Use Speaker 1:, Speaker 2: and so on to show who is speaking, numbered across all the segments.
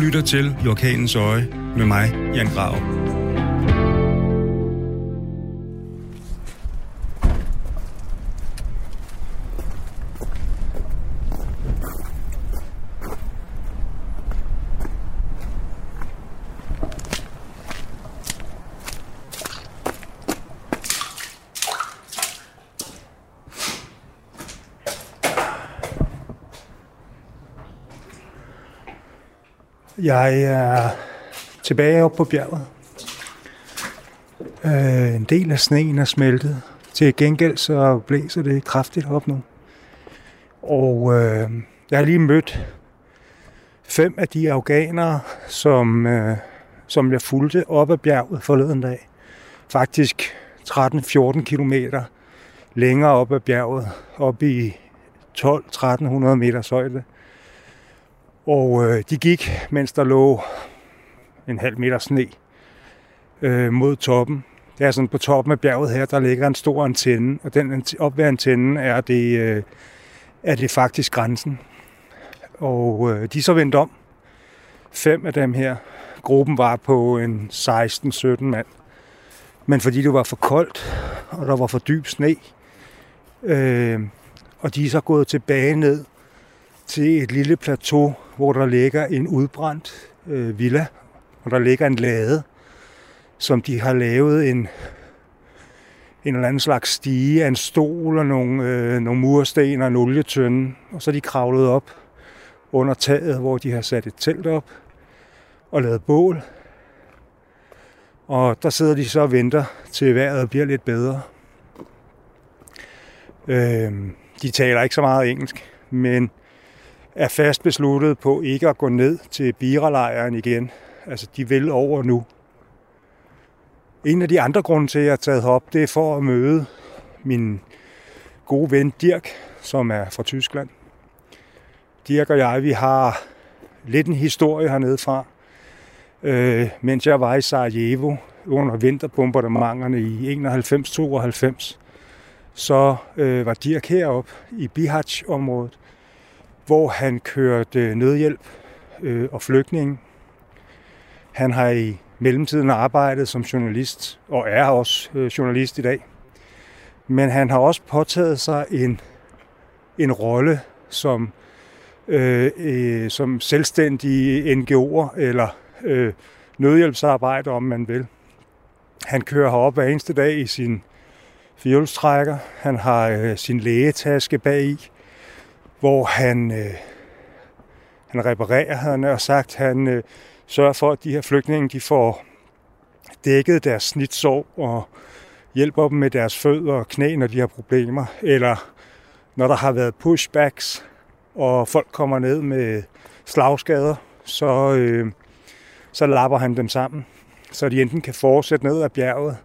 Speaker 1: lytter til I Orkanens Øje med mig, Jan Grav.
Speaker 2: Jeg er tilbage oppe på bjerget. Øh, en del af sneen er smeltet. Til gengæld så blæser det kraftigt op nu. Og øh, jeg har lige mødt fem af de afghanere, som, øh, som jeg fulgte op ad bjerget forleden dag. Faktisk 13-14 kilometer længere op ad bjerget, op i 12-1300 meters højde. Og øh, de gik, mens der lå en halv meter sne øh, mod toppen. Det er sådan på toppen af bjerget her, der ligger en stor antenne, og den op ved antennen er det, øh, er det faktisk grænsen. Og øh, de er så vendt om. Fem af dem her. Gruppen var på en 16-17 mand. Men fordi det var for koldt, og der var for dyb sne, øh, og de er så gået tilbage ned til et lille plateau, hvor der ligger en udbrændt øh, villa, og der ligger en lade, som de har lavet en, en eller anden slags stige af en stol og nogle, øh, nogle mursten og en olietønde, og så er de kravlet op under taget, hvor de har sat et telt op og lavet bål. Og der sidder de så og venter til vejret bliver lidt bedre. Øh, de taler ikke så meget engelsk, men er fast besluttet på ikke at gå ned til Biralejren igen. Altså, de vil over nu. En af de andre grunde til, at jeg er taget op, det er for at møde min gode ven Dirk, som er fra Tyskland. Dirk og jeg, vi har lidt en historie hernede fra. Øh, mens jeg var i Sarajevo under vinterbombardementerne i 91-92, så øh, var Dirk heroppe i Bihać-området, hvor han kørte nødhjælp øh, og flygtninge. Han har i mellemtiden arbejdet som journalist, og er også øh, journalist i dag. Men han har også påtaget sig en, en rolle som, øh, øh, som selvstændig NGO'er eller øh, nødhjælpsarbejder, om man vil. Han kører herop hver eneste dag i sin fjolstrækker. Han har øh, sin lægetaske bag i hvor han, øh, han reparerer, han har sagt, han øh, sørger for, at de her flygtninge de får dækket deres snitsår og hjælper dem med deres fødder og knæ, når de har problemer, eller når der har været pushbacks, og folk kommer ned med slagskader, så, øh, så lapper han dem sammen, så de enten kan fortsætte ned ad bjerget,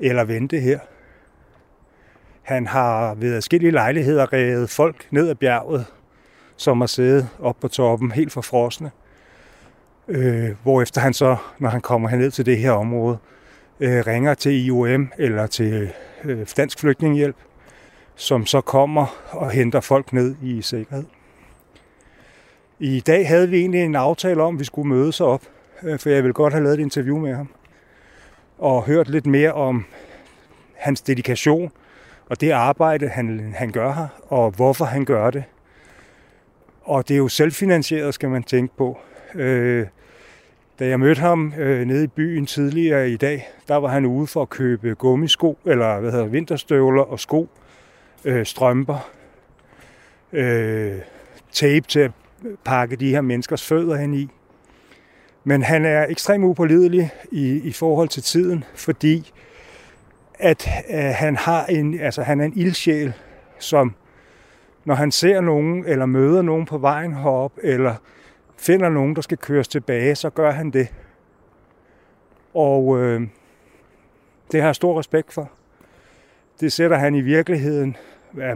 Speaker 2: eller vente her. Han har ved adskillige lejligheder revet folk ned ad bjerget, som har siddet op på toppen, helt forfrosne. Øh, hvorefter han så, når han kommer ned til det her område, øh, ringer til IOM eller til øh, Dansk Flygtningehjælp, som så kommer og henter folk ned i sikkerhed. I dag havde vi egentlig en aftale om, at vi skulle mødes op, øh, for jeg ville godt have lavet et interview med ham, og hørt lidt mere om hans dedikation og det arbejde, han, han gør her, og hvorfor han gør det. Og det er jo selvfinansieret, skal man tænke på. Øh, da jeg mødte ham øh, nede i byen tidligere i dag, der var han ude for at købe gummisko, eller hvad hedder vinterstøvler og sko, øh, strømper, øh, tape til at pakke de her menneskers fødder hen i. Men han er ekstremt upålidelig i, i forhold til tiden, fordi at øh, han har en, altså han er en ildsjæl, som når han ser nogen, eller møder nogen på vejen herop, eller finder nogen, der skal køres tilbage, så gør han det. Og øh, det har jeg stor respekt for. Det sætter han i virkeligheden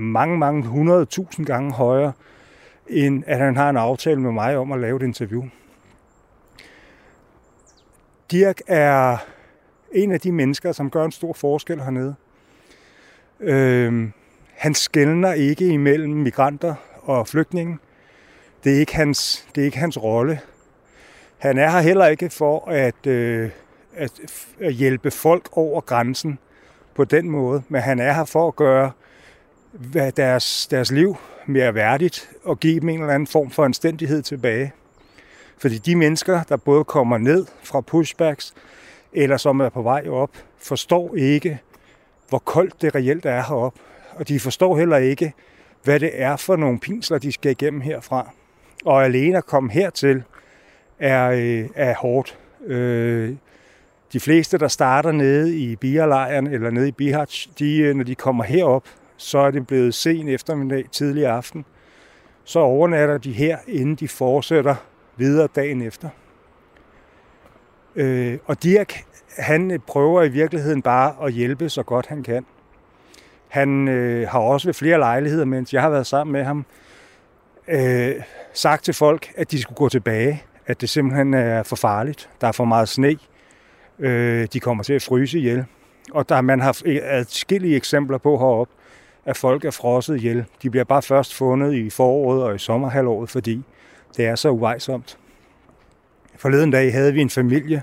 Speaker 2: mange, mange hundrede tusind gange højere, end at han har en aftale med mig om at lave et interview. Dirk er en af de mennesker, som gør en stor forskel hernede. Øh, han skældner ikke imellem migranter og flygtninge. Det er ikke hans, det er ikke hans rolle. Han er her heller ikke for at, øh, at, at hjælpe folk over grænsen på den måde, men han er her for at gøre hvad deres, deres liv mere værdigt og give dem en eller anden form for anstændighed tilbage. Fordi de mennesker, der både kommer ned fra pushbacks, eller som er på vej op, forstår ikke, hvor koldt det reelt er heroppe. Og de forstår heller ikke, hvad det er for nogle pinsler, de skal igennem herfra. Og alene at komme hertil er, øh, er hårdt. Øh, de fleste, der starter nede i Bierlejren eller nede i Bihać, de, øh, når de kommer herop, så er det blevet sen eftermiddag, tidlig aften. Så overnatter de her, inden de fortsætter videre dagen efter. Øh, og Dirk, han øh, prøver i virkeligheden bare at hjælpe så godt han kan. Han øh, har også ved flere lejligheder, mens jeg har været sammen med ham, øh, sagt til folk, at de skulle gå tilbage. At det simpelthen er for farligt. Der er for meget sne. Øh, de kommer til at fryse ihjel. Og der man har øh, adskillige eksempler på heroppe, at folk er frosset ihjel. De bliver bare først fundet i foråret og i sommerhalvåret, fordi det er så uvejsomt. Forleden dag havde vi en familie,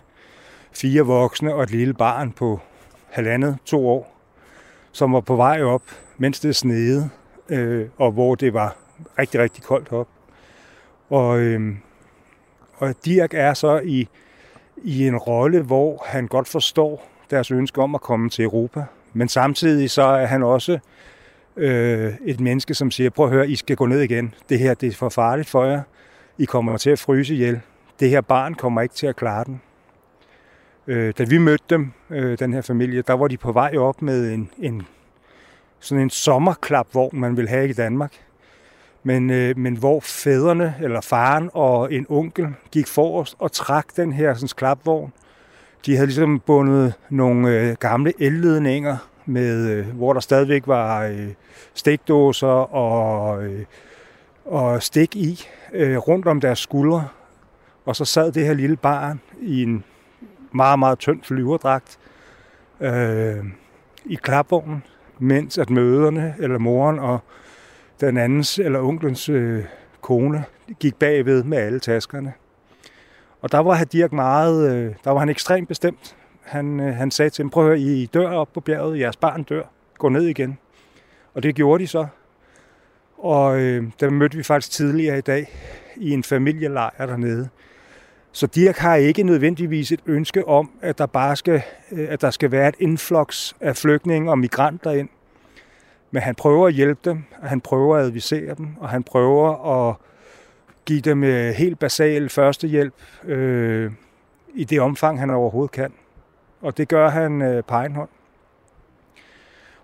Speaker 2: fire voksne og et lille barn på halvandet, to år, som var på vej op, mens det snede, øh, og hvor det var rigtig, rigtig koldt op. Og, øh, og Dirk er så i, i en rolle, hvor han godt forstår deres ønske om at komme til Europa, men samtidig så er han også øh, et menneske, som siger, prøv at høre, I skal gå ned igen. Det her det er for farligt for jer. I kommer til at fryse ihjel. Det her barn kommer ikke til at klare den. Øh, da vi mødte dem, øh, den her familie, der var de på vej op med en, en sådan en sommerklapvogn, man vil have i Danmark. Men, øh, men hvor fædrene, eller faren og en onkel gik forrest og trak den her sådan, klapvogn. De havde ligesom bundet nogle øh, gamle elledninger, med, øh, hvor der stadigvæk var øh, stikdåser og, øh, og stik i øh, rundt om deres skuldre. Og så sad det her lille barn i en meget, meget tynd flyverdragt øh, i klapvognen, mens at møderne, eller moren og den andens, eller onklens øh, kone, gik bagved med alle taskerne. Og der var Hadirk meget, øh, der var han ekstremt bestemt. Han, øh, han sagde til dem, prøv at høre, I dør op på bjerget, jeres barn dør, gå ned igen. Og det gjorde de så. Og øh, der mødte vi faktisk tidligere i dag i en familielejr dernede. Så Dirk har ikke nødvendigvis et ønske om, at der bare skal, øh, at der skal være et influx af flygtninge og migranter ind. Men han prøver at hjælpe dem, og han prøver at advisere dem, og han prøver at give dem øh, helt basal førstehjælp øh, i det omfang, han overhovedet kan. Og det gør han øh, på egen hånd.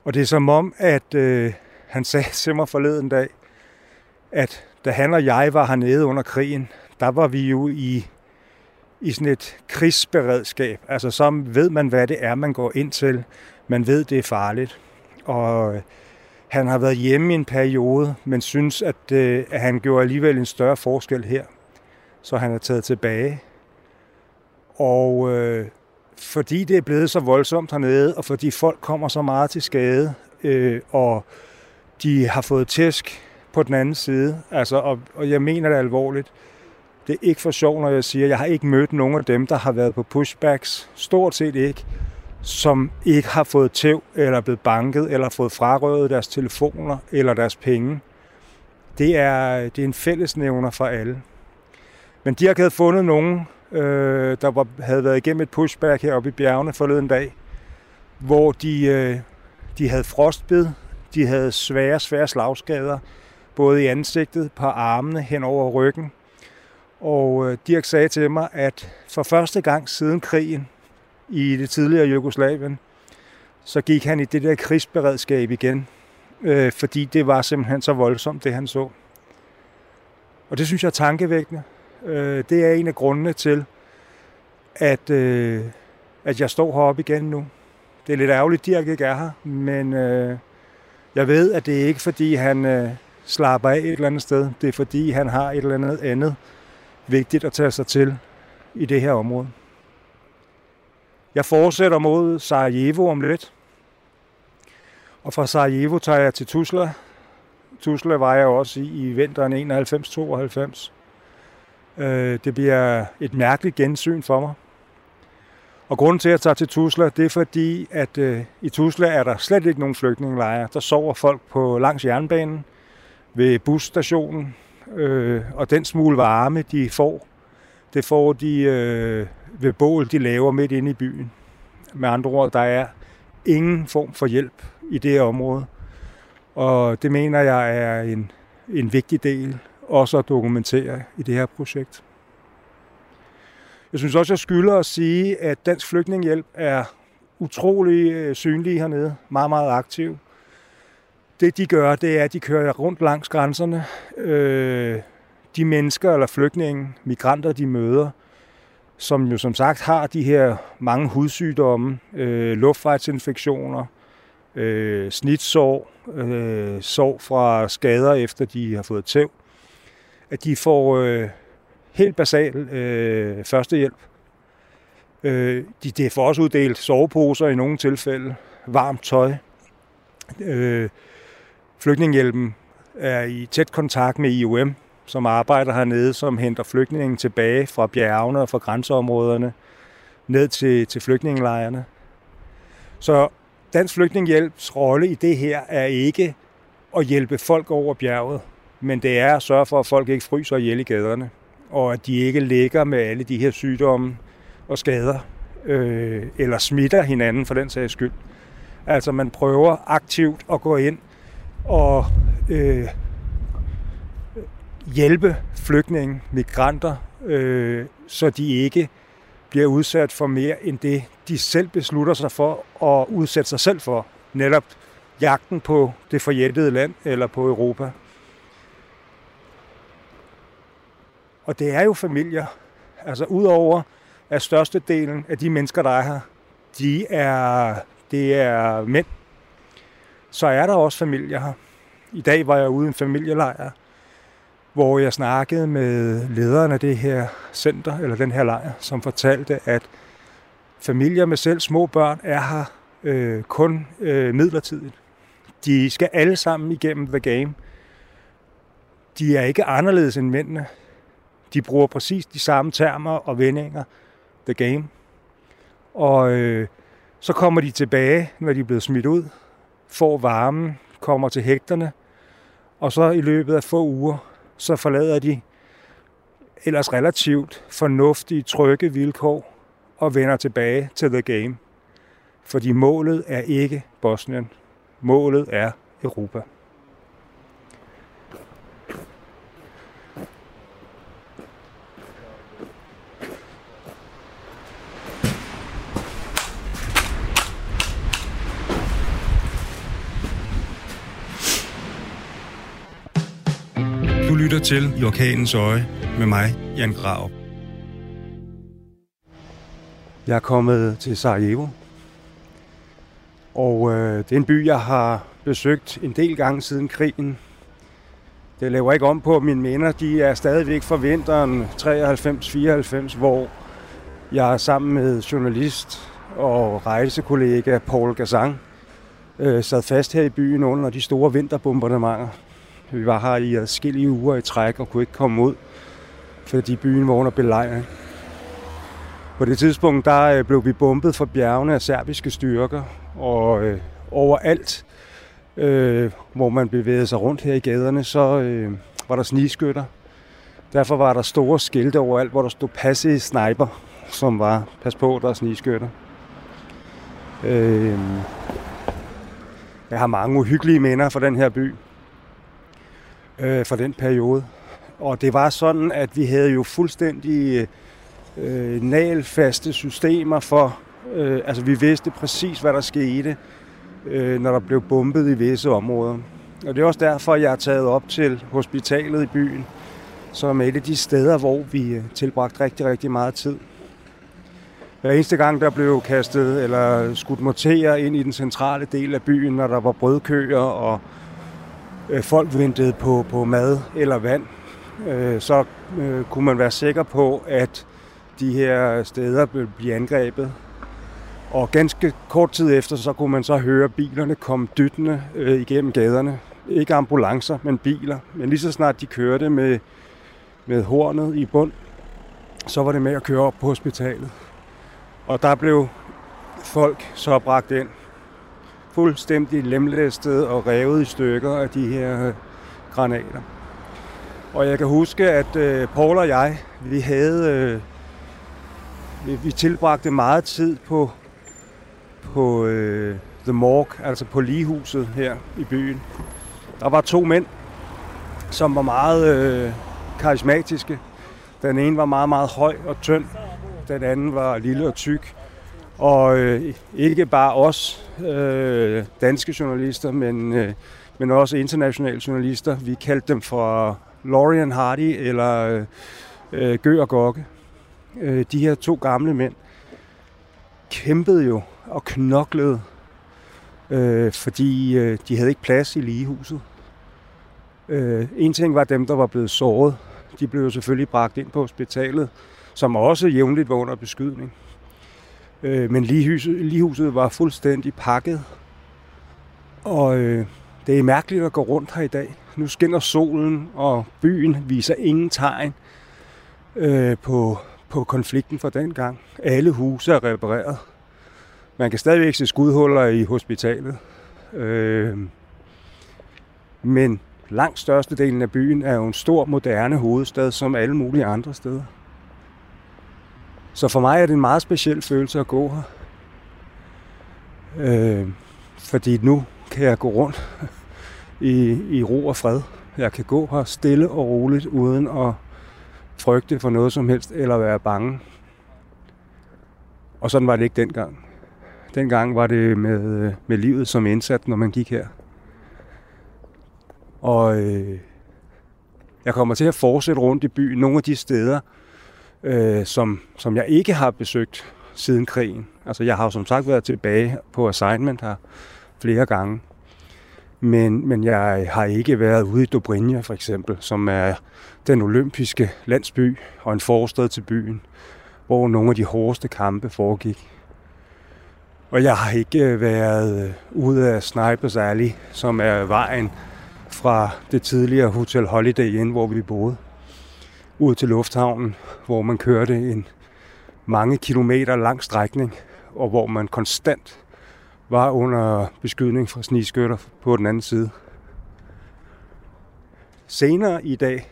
Speaker 2: Og det er som om, at øh, han sagde til mig forleden dag, at da han og jeg var hernede under krigen, der var vi jo i, i sådan et krigsberedskab. Altså så ved man, hvad det er, man går ind til. Man ved, det er farligt. Og han har været hjemme i en periode, men synes, at, øh, at han gjorde alligevel en større forskel her. Så han er taget tilbage. Og øh, fordi det er blevet så voldsomt hernede, og fordi folk kommer så meget til skade, øh, og de har fået tæsk på den anden side. Altså, og, og jeg mener det alvorligt. Det er ikke for sjov, når jeg siger, at jeg har ikke mødt nogen af dem, der har været på pushbacks. Stort set ikke som ikke har fået tæv, eller blevet banket, eller fået frarøvet deres telefoner, eller deres penge. Det er, det er en fællesnævner for alle. Men de har ikke fundet nogen, øh, der var, havde været igennem et pushback heroppe i bjergene forleden dag, hvor de, øh, de havde frostbid, de havde svære, svære slagskader, både i ansigtet, på armene, hen over ryggen. Og øh, Dirk sagde til mig, at for første gang siden krigen i det tidligere Jugoslavien, så gik han i det der krigsberedskab igen, øh, fordi det var simpelthen så voldsomt, det han så. Og det synes jeg er tankevækkende. Øh, det er en af grundene til, at, øh, at jeg står heroppe igen nu. Det er lidt ærgerligt, at Dirk ikke er her, men øh, jeg ved, at det er ikke fordi, han øh, slapper af et eller andet sted. Det er fordi, han har et eller andet andet vigtigt at tage sig til i det her område. Jeg fortsætter mod Sarajevo om lidt. Og fra Sarajevo tager jeg til Tuzla. Tuzla var jeg også i, i vinteren 91-92. Øh, det bliver et mærkeligt gensyn for mig. Og grunden til, at jeg tager til Tuzla, det er fordi, at øh, i Tuzla er der slet ikke nogen flygtningelejre. Der sover folk på langs jernbanen, ved busstationen, øh, og den smule varme, de får, det får de øh, ved bål, de laver midt inde i byen. Med andre ord, der er ingen form for hjælp i det her område. Og det mener jeg er en, en vigtig del også at dokumentere i det her projekt. Jeg synes også, jeg skylder at sige, at Dansk Flygtningehjælp er utrolig øh, synlig hernede, meget, meget aktiv. Det de gør, det er, at de kører rundt langs grænserne. Øh, de mennesker eller flygtninge, migranter, de møder, som jo som sagt har de her mange hudsygdomme, øh, luftvejsinfektioner, øh, snitsår, øh, sår fra skader efter de har fået tæv, at de får øh, helt basal øh, førstehjælp. Øh, de, de får også uddelt soveposer i nogle tilfælde, varmt tøj. Øh, Flygtningehjælpen er i tæt kontakt med IOM, som arbejder hernede, som henter flygtninge tilbage fra bjergene og fra grænseområderne ned til, til flygtningelejrene. Så Dansk Flygtninghjælps rolle i det her er ikke at hjælpe folk over bjerget, men det er at sørge for, at folk ikke fryser ihjel i gaderne, og at de ikke ligger med alle de her sygdomme og skader, øh, eller smitter hinanden for den sags skyld. Altså man prøver aktivt at gå ind og øh, hjælpe flygtninge, migranter, øh, så de ikke bliver udsat for mere end det, de selv beslutter sig for at udsætte sig selv for. Netop jagten på det forjættede land eller på Europa. Og det er jo familier. Altså udover at størstedelen af de mennesker, der er her, de er, det er mænd, så er der også familier her. I dag var jeg ude i en familielejr, hvor jeg snakkede med lederen af det her center, eller den her lejr, som fortalte, at familier med selv små børn er her øh, kun øh, midlertidigt. De skal alle sammen igennem The Game. De er ikke anderledes end mændene. De bruger præcis de samme termer og vendinger. The Game. Og øh, så kommer de tilbage, når de er blevet smidt ud, får varmen, kommer til hægterne, og så i løbet af få uger, så forlader de ellers relativt fornuftige, trygge vilkår og vender tilbage til the game. Fordi målet er ikke Bosnien. Målet er Europa.
Speaker 1: Lytter til I Orkanens Øje med mig, Jan Grav.
Speaker 2: Jeg er kommet til Sarajevo, og øh, det er en by, jeg har besøgt en del gange siden krigen. Det laver ikke om på, at mine minder de er stadigvæk fra vinteren 93-94, hvor jeg er sammen med journalist og rejsekollega Paul Gazang øh, sad fast her i byen under de store vinterbombardementer. Vi var her i adskillige uger i træk og kunne ikke komme ud, fordi byen var under belejring. På det tidspunkt der øh, blev vi bombet fra bjergene af serbiske styrker, og øh, overalt, øh, hvor man bevægede sig rundt her i gaderne, så øh, var der snigskytter. Derfor var der store skilte overalt, hvor der stod passe sniper, som var, pas på, der er snigskytter. Øh, jeg har mange uhyggelige minder fra den her by, øh, fra den periode. Og det var sådan, at vi havde jo fuldstændig øh, nalfaste systemer for, øh, altså vi vidste præcis, hvad der skete, øh, når der blev bombet i visse områder. Og det er også derfor, jeg er taget op til hospitalet i byen, som er et af de steder, hvor vi øh, tilbragte rigtig, rigtig meget tid. Hver eneste gang, der blev kastet eller skudt morterer ind i den centrale del af byen, når der var brødkøer og øh, folk ventede på, på mad eller vand, øh, så øh, kunne man være sikker på, at de her steder ville blive angrebet. Og ganske kort tid efter, så kunne man så høre bilerne komme dyttende øh, igennem gaderne. Ikke ambulancer, men biler. Men lige så snart de kørte med, med hornet i bund, så var det med at køre op på hospitalet. Og der blev folk så bragt ind fuldstændig lemlæstet og revet i stykker af de her øh, granater. Og jeg kan huske, at øh, Paul og jeg, vi havde, øh, vi, vi tilbragte meget tid på, på øh, The Morgue, altså på ligehuset her i byen. Der var to mænd, som var meget øh, karismatiske. Den ene var meget, meget høj og tynd. Den anden var lille og tyk. Og øh, ikke bare os øh, danske journalister, men, øh, men også internationale journalister. Vi kaldte dem for Lorian Hardy eller øh, Gø og Gokke. Øh, de her to gamle mænd kæmpede jo og knoklede, øh, fordi øh, de havde ikke plads i ligehuset. Øh, en ting var dem, der var blevet såret. De blev jo selvfølgelig bragt ind på hospitalet, som også jævnligt var under beskydning. Øh, men ligehuset, ligehuset var fuldstændig pakket. Og øh, det er mærkeligt at gå rundt her i dag. Nu skinner solen, og byen viser ingen tegn øh, på, på konflikten fra dengang. Alle huse er repareret. Man kan stadigvæk se skudhuller i hospitalet. Øh, men langt størstedelen af byen er jo en stor, moderne hovedstad, som alle mulige andre steder. Så for mig er det en meget speciel følelse at gå her. Øh, fordi nu kan jeg gå rundt i, i ro og fred. Jeg kan gå her stille og roligt, uden at frygte for noget som helst, eller være bange. Og sådan var det ikke dengang. Dengang var det med, med livet som indsat, når man gik her. Og øh, jeg kommer til at fortsætte rundt i byen. Nogle af de steder, øh, som, som jeg ikke har besøgt siden krigen. Altså jeg har jo som sagt været tilbage på assignment her flere gange. Men, men jeg har ikke været ude i Dobrinja for eksempel, som er den olympiske landsby og en forstad til byen, hvor nogle af de hårdeste kampe foregik. Og jeg har ikke øh, været øh, ude af Snipers Alley, som er vejen fra det tidligere Hotel Holiday Inn, hvor vi boede, ud til lufthavnen, hvor man kørte en mange kilometer lang strækning, og hvor man konstant var under beskydning fra snigskytter på den anden side. Senere i dag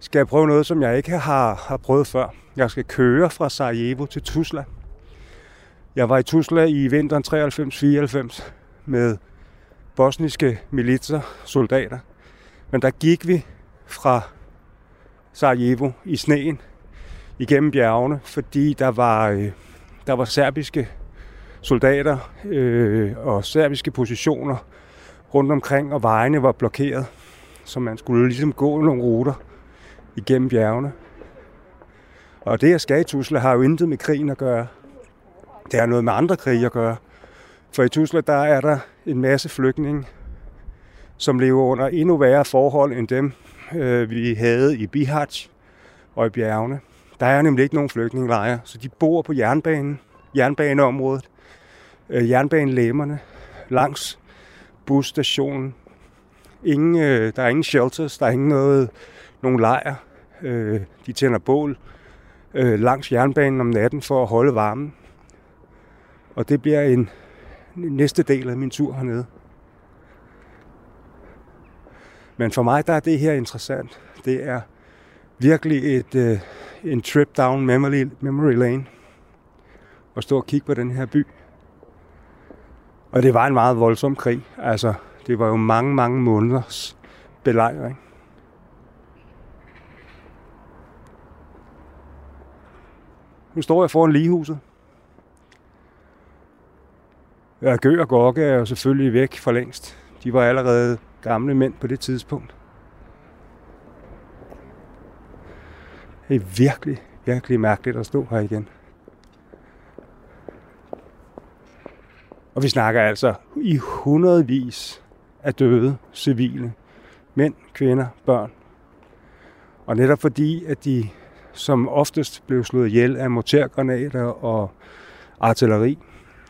Speaker 2: skal jeg prøve noget, som jeg ikke har, har prøvet før. Jeg skal køre fra Sarajevo til Tuzla. Jeg var i Tuzla i vinteren 93-94 med bosniske militser, soldater. Men der gik vi fra Sarajevo i sneen igennem bjergene, fordi der var, øh, der var serbiske soldater øh, og serbiske positioner rundt omkring, og vejene var blokeret. Så man skulle ligesom gå nogle ruter igennem bjergene. Og det, her skal i Tuzla, har jo intet med krigen at gøre. Det har noget med andre krige at gøre. For i Tuzla, der er der en masse flygtninge, som lever under endnu værre forhold end dem, øh, vi havde i Bihać og i bjergene. Der er nemlig ikke nogen flygtningelejre, så de bor på jernbanen, jernbaneområdet, øh, jernbanelæmmerne, langs busstationen. Ingen, øh, der er ingen shelters, der er ingen noget, nogen lejr. Øh, de tænder bål øh, langs jernbanen om natten for at holde varmen. Og det bliver en næste del af min tur hernede. Men for mig der er det her interessant. Det er virkelig et, øh, en trip down memory, memory lane. At stå og kigge på den her by. Og det var en meget voldsom krig. Altså, det var jo mange, mange måneders belejring. Nu står jeg foran ligehuset. Ja, Gø og Gokke er jo selvfølgelig væk for længst. De var allerede gamle mænd på det tidspunkt. Det er virkelig, virkelig mærkeligt at stå her igen. Og vi snakker altså i hundredvis af døde civile. Mænd, kvinder, børn. Og netop fordi, at de som oftest blev slået ihjel af mortergranater og artilleri,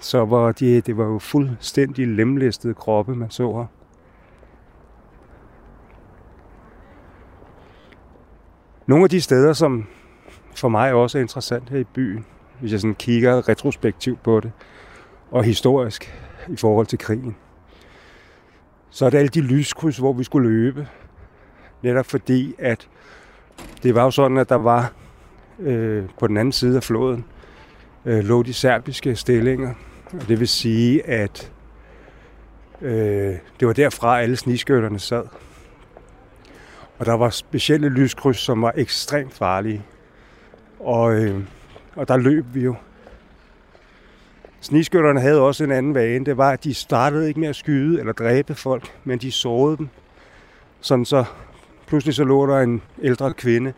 Speaker 2: så var de, det var jo fuldstændig lemlæstede kroppe, man så her. Nogle af de steder, som for mig også er interessant her i byen, hvis jeg sådan kigger retrospektivt på det, og historisk i forhold til krigen. Så er det alle de lyskryds, hvor vi skulle løbe. Netop fordi, at det var jo sådan, at der var øh, på den anden side af floden, øh, lå de serbiske stillinger. Og det vil sige, at øh, det var derfra, alle sniskytterne sad. Og der var specielle lyskryds, som var ekstremt farlige. Og, øh, og der løb vi jo. Sniskytterne havde også en anden vane. Det var, at de startede ikke med at skyde eller dræbe folk, men de sårede dem. Sådan så pludselig så lå der en ældre kvinde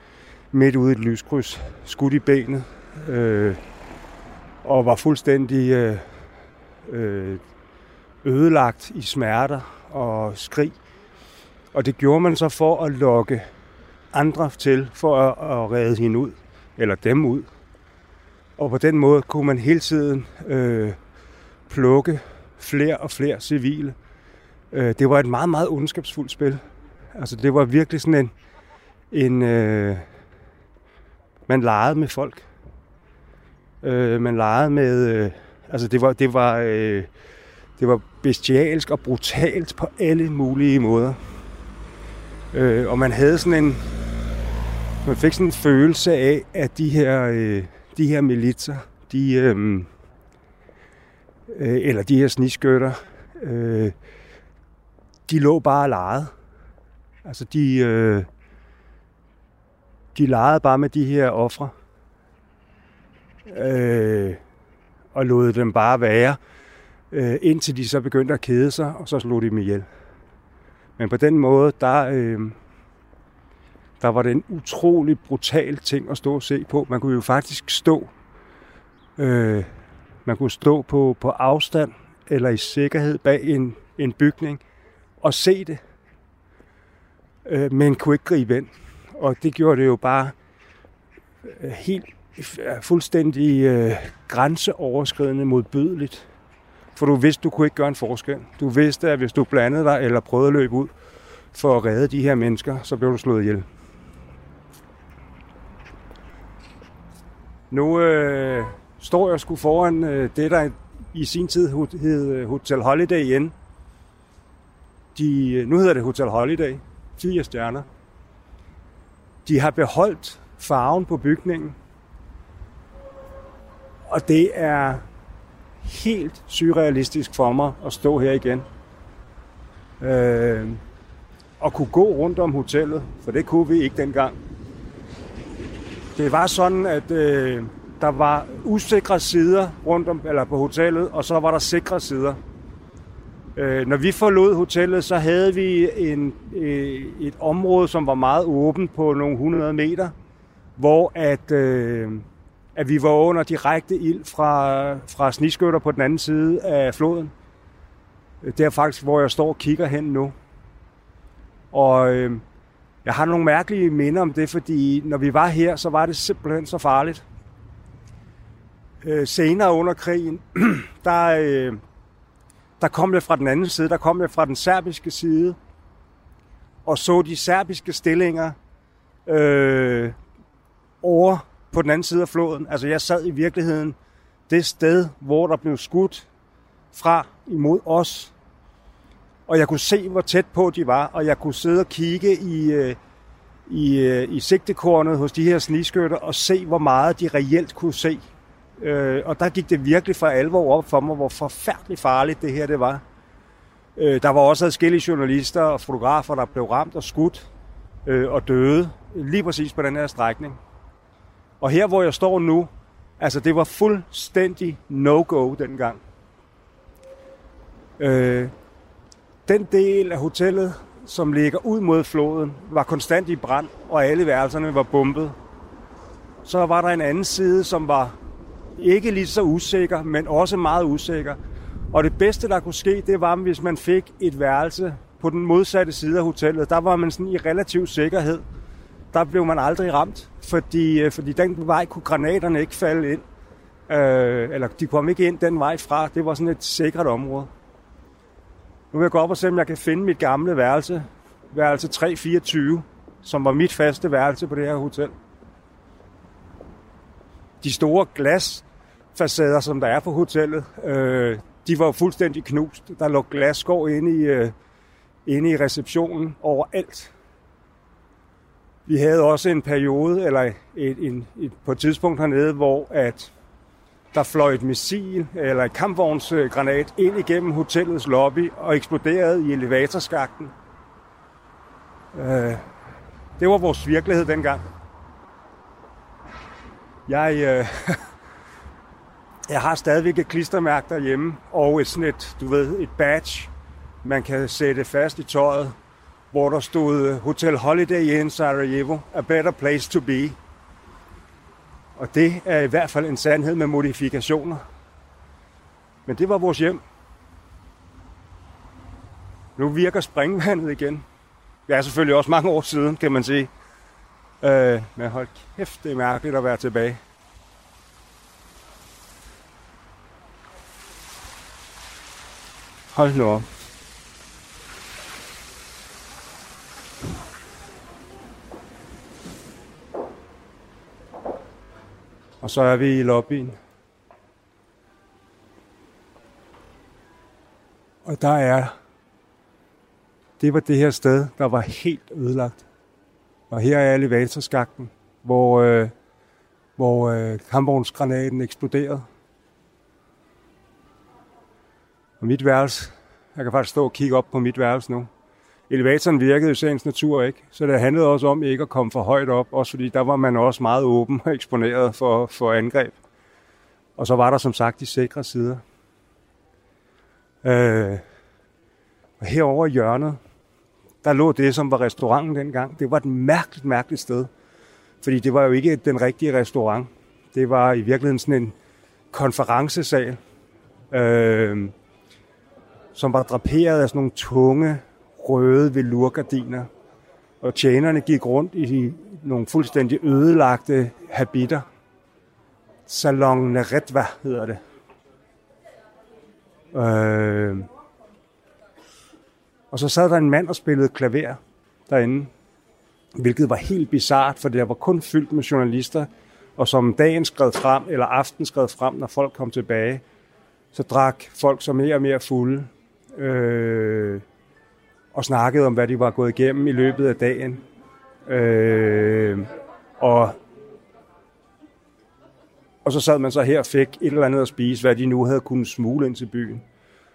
Speaker 2: midt ude i et lyskryds, skudt i benet, øh, og var fuldstændig øh, øh, ødelagt i smerter og skrig. Og det gjorde man så for at lokke andre til, for at, at redde hende ud, eller dem ud. Og på den måde kunne man hele tiden øh, plukke flere og flere civile. Øh, det var et meget, meget ondskabsfuldt spil. Altså det var virkelig sådan en, en øh, man legede med folk. Øh, man legede med, øh, altså det var, det var, øh, det var bestialsk og brutalt på alle mulige måder. Øh, og man havde sådan en, man fik sådan en følelse af, at de her, øh, de her militser, de, øh, øh, eller de her sniskytter, øh, de lå bare og legede. Altså de, øh, de legede bare med de her ofre. Øh, og lod dem bare være, øh, indtil de så begyndte at kede sig, og så slog de dem ihjel. Men på den måde, der, øh, der var det en utrolig brutal ting at stå og se på. Man kunne jo faktisk stå, øh, man kunne stå på, på afstand eller i sikkerhed bag en, en bygning og se det, øh, men kunne ikke gribe ind. Og det gjorde det jo bare øh, helt fuldstændig øh, grænseoverskridende modbydeligt. For du vidste, du kunne ikke gøre en forskel. Du vidste, at hvis du blandede dig eller prøvede at løbe ud for at redde de her mennesker, så blev du slået ihjel. Nu øh, står jeg sgu foran øh, det, der i sin tid hed øh, Hotel Holiday igen. De, øh, nu hedder det Hotel Holiday. Fire stjerner. De har beholdt farven på bygningen. Og det er helt surrealistisk for mig at stå her igen. Øh, og kunne gå rundt om hotellet, for det kunne vi ikke dengang. Det var sådan, at øh, der var usikre sider rundt om, eller på hotellet, og så var der sikre sider. Øh, når vi forlod hotellet, så havde vi en, øh, et område, som var meget åbent på nogle 100 meter, hvor at, øh, at vi var under direkte ild fra, fra sniskytter på den anden side af floden. Øh, det er faktisk, hvor jeg står og kigger hen nu. Og øh, jeg har nogle mærkelige minder om det, fordi når vi var her, så var det simpelthen så farligt. Øh, senere under krigen, der, øh, der kom jeg fra den anden side, der kom jeg fra den serbiske side, og så de serbiske stillinger øh, over på den anden side af floden. Altså jeg sad i virkeligheden det sted, hvor der blev skudt fra imod os. Og jeg kunne se, hvor tæt på de var, og jeg kunne sidde og kigge i, øh, i, øh, i sigtekornet hos de her sniskytter og se, hvor meget de reelt kunne se. Øh, og der gik det virkelig for alvor op for mig, hvor forfærdeligt farligt det her det var. Øh, der var også adskillige journalister og fotografer, der blev ramt og skudt øh, og døde lige præcis på den her strækning. Og her, hvor jeg står nu, altså det var fuldstændig no-go dengang. Øh, den del af hotellet, som ligger ud mod floden, var konstant i brand, og alle værelserne var bombet. Så var der en anden side, som var ikke lige så usikker, men også meget usikker. Og det bedste, der kunne ske, det var, hvis man fik et værelse på den modsatte side af hotellet. Der var man sådan i relativ sikkerhed. Der blev man aldrig ramt, fordi, øh, fordi den vej kunne granaterne ikke falde ind. Øh, eller de kom ikke ind den vej fra. Det var sådan et sikkert område. Nu vil jeg gå op og se, om jeg kan finde mit gamle værelse. Værelse 324, som var mit faste værelse på det her hotel. de store glasfacader, som der er på hotellet, øh, de var fuldstændig knust. Der lå glasskår inde i, øh, inde i receptionen overalt. Vi havde også en periode, eller et, en, et, på et tidspunkt hernede, hvor at der fløj et missil eller et kampvognsgranat ind igennem hotellets lobby og eksploderede i elevatorskakten. Øh, det var vores virkelighed dengang. Jeg, øh, jeg har stadigvæk et klistermærke derhjemme og et sådan et, du ved, et badge, man kan sætte fast i tøjet, hvor der stod øh, Hotel Holiday Inn Sarajevo, a better place to be. Og det er i hvert fald en sandhed med modifikationer. Men det var vores hjem. Nu virker springvandet igen. Det er selvfølgelig også mange år siden, kan man sige. Øh, men hold kæft, det er mærkeligt at være tilbage. Hold nu op. Og så er vi i lobbyen. Og der er, det var det her sted, der var helt ødelagt. Og her er elevatorskakten, hvor, øh, hvor øh, kampvognsgranaten eksploderede. Og mit værelse, jeg kan faktisk stå og kigge op på mit værelse nu. Elevatoren virkede i sagens natur ikke, så det handlede også om ikke at komme for højt op, også fordi der var man også meget åben og eksponeret for, for angreb. Og så var der som sagt de sikre sider. Øh, og herover i hjørnet, der lå det, som var restauranten dengang. Det var et mærkeligt, mærkeligt sted. Fordi det var jo ikke den rigtige restaurant. Det var i virkeligheden sådan en konferencesal, øh, som var draperet af sådan nogle tunge, røde velurgardiner. Og tjenerne gik rundt i nogle fuldstændig ødelagte habiter. Salon Naretva hedder det. Øh, og så sad der en mand og spillede klaver derinde, hvilket var helt bizart, for det var kun fyldt med journalister, og som dagen skred frem, eller aften skred frem, når folk kom tilbage, så drak folk så mere og mere fulde, øh, og snakkede om, hvad de var gået igennem i løbet af dagen. Øh, og, og så sad man så her og fik et eller andet at spise, hvad de nu havde kunnet smule ind til byen.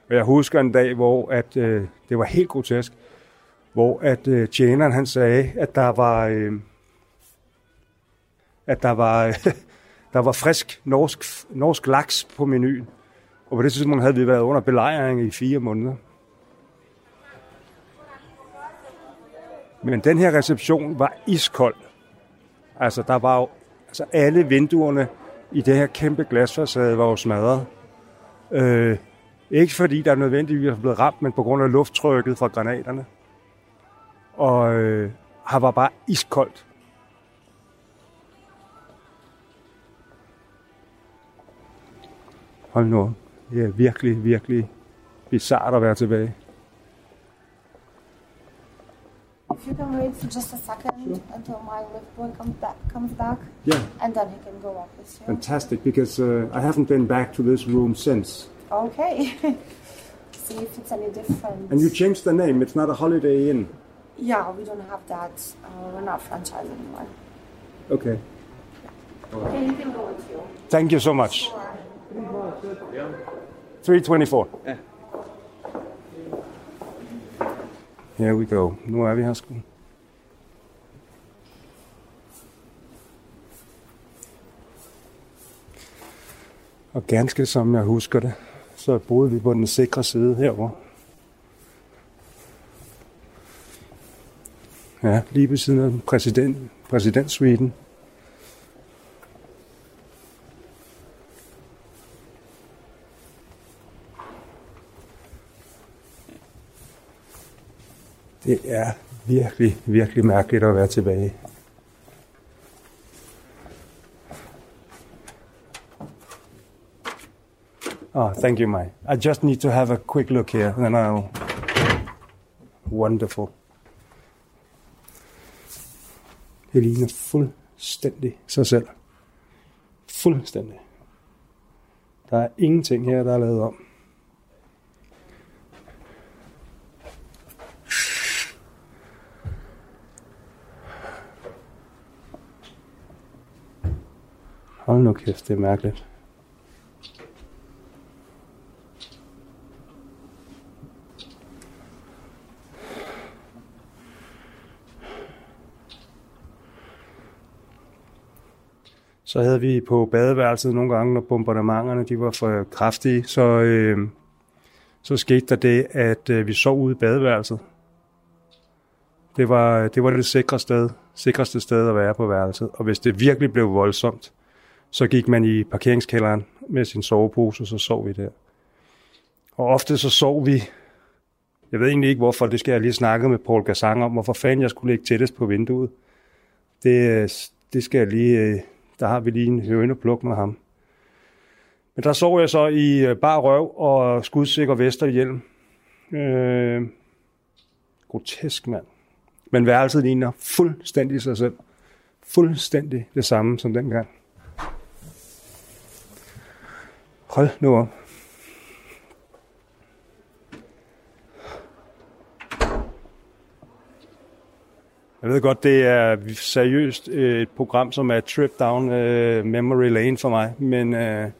Speaker 2: Og jeg husker en dag, hvor at, øh, det var helt grotesk, hvor at øh, tjeneren han sagde, at der var, øh, at der var, øh, der var frisk norsk, norsk laks på menuen. Og på det tidspunkt havde vi været under belejring i fire måneder. Men den her reception var iskold. Altså, der var jo, altså alle vinduerne i det her kæmpe glasfacade var jo smadret. Øh, ikke fordi der er nødvendigvis er blevet ramt, men på grund af lufttrykket fra granaterne. Og øh, her var bare iskoldt. Hold nu Det er virkelig, virkelig bizart at være tilbage.
Speaker 3: If you can wait for just a second
Speaker 2: Sure.
Speaker 3: until my lift boy comes back, comes back,
Speaker 2: Yeah,
Speaker 3: and then he can go up with you.
Speaker 2: fantastic, because uh, I haven't been back to this room since.
Speaker 3: Okay. See if it's any different.
Speaker 2: And you changed the name, it's not a Holiday Inn.
Speaker 3: Yeah, we don't have that. Uh, we're not franchise anymore.
Speaker 2: Okay.
Speaker 3: Okay, you can go with you.
Speaker 2: Thank you so much. 324.
Speaker 4: Ja.
Speaker 2: Here we go. Nu er vi her sgu. Og ganske som jeg husker det, så boede vi på den sikre side herovre. Ja, lige ved siden af præsident, præsidentsuiten. Det er virkelig, virkelig mærkeligt at være tilbage. Oh, thank you, Mai. I just need to have a quick look here, then I'll... Wonderful. Det ligner fuldstændig sig selv. Fuldstændig. Der er ingenting her, der er lavet om. Hold nu kæft, det er mærkeligt. Så havde vi på badeværelset nogle gange, når bombardementerne de var for kraftige, så, øh, så skete der det, at øh, vi sov ude i badeværelset. Det var, det var det sikreste sted, sikreste sted at være på værelset. Og hvis det virkelig blev voldsomt, så gik man i parkeringskælderen med sin sovepose, og så sov vi der. Og ofte så sov vi, jeg ved egentlig ikke hvorfor, det skal jeg lige snakke med Paul Gassang om, hvorfor fanden jeg skulle ligge tættest på vinduet. Det, det skal jeg lige, øh, der har vi lige en høne pluk med ham. Men der sov jeg så i øh, bar røv og skudsikker vesterhjelm. Øh, grotesk mand. Men værelset ligner fuldstændig sig selv. Fuldstændig det samme som dengang. Hold nu op. Jeg ved godt, det er seriøst øh, et program, som er trip down uh, memory lane for mig, men, uh,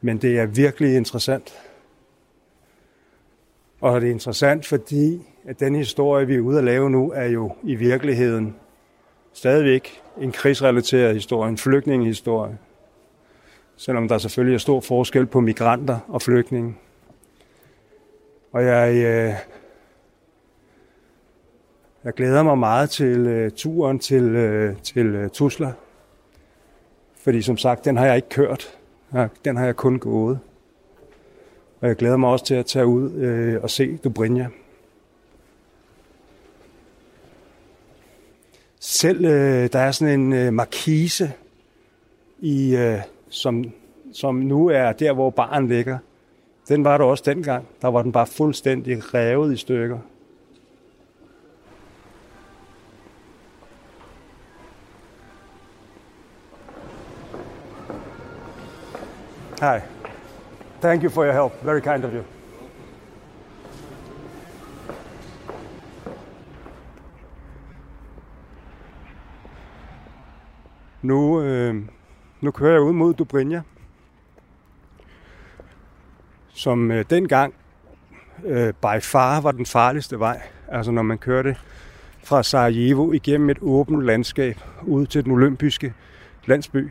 Speaker 2: men det er virkelig interessant. Og det er interessant, fordi at den historie, vi er ude at lave nu, er jo i virkeligheden stadigvæk en krigsrelateret historie, en flygtningehistorie. Selvom der selvfølgelig er stor forskel på migranter og flygtninge. Og jeg, øh, jeg glæder mig meget til øh, turen til, øh, til øh, Tusla, Fordi som sagt, den har jeg ikke kørt. Den har jeg kun gået. Og jeg glæder mig også til at tage ud øh, og se Dobrinja. Selv øh, der er sådan en øh, markise, i, øh, som, som nu er der, hvor baren ligger. Den var der også dengang. Der var den bare fuldstændig revet i stykker. Hi. Thank you for your help. Very kind of you. Nu, øh, nu kører jeg ud mod Dubrinja, som øh, dengang øh, by far var den farligste vej. Altså når man kørte fra Sarajevo igennem et åbent landskab ud til den olympiske landsby.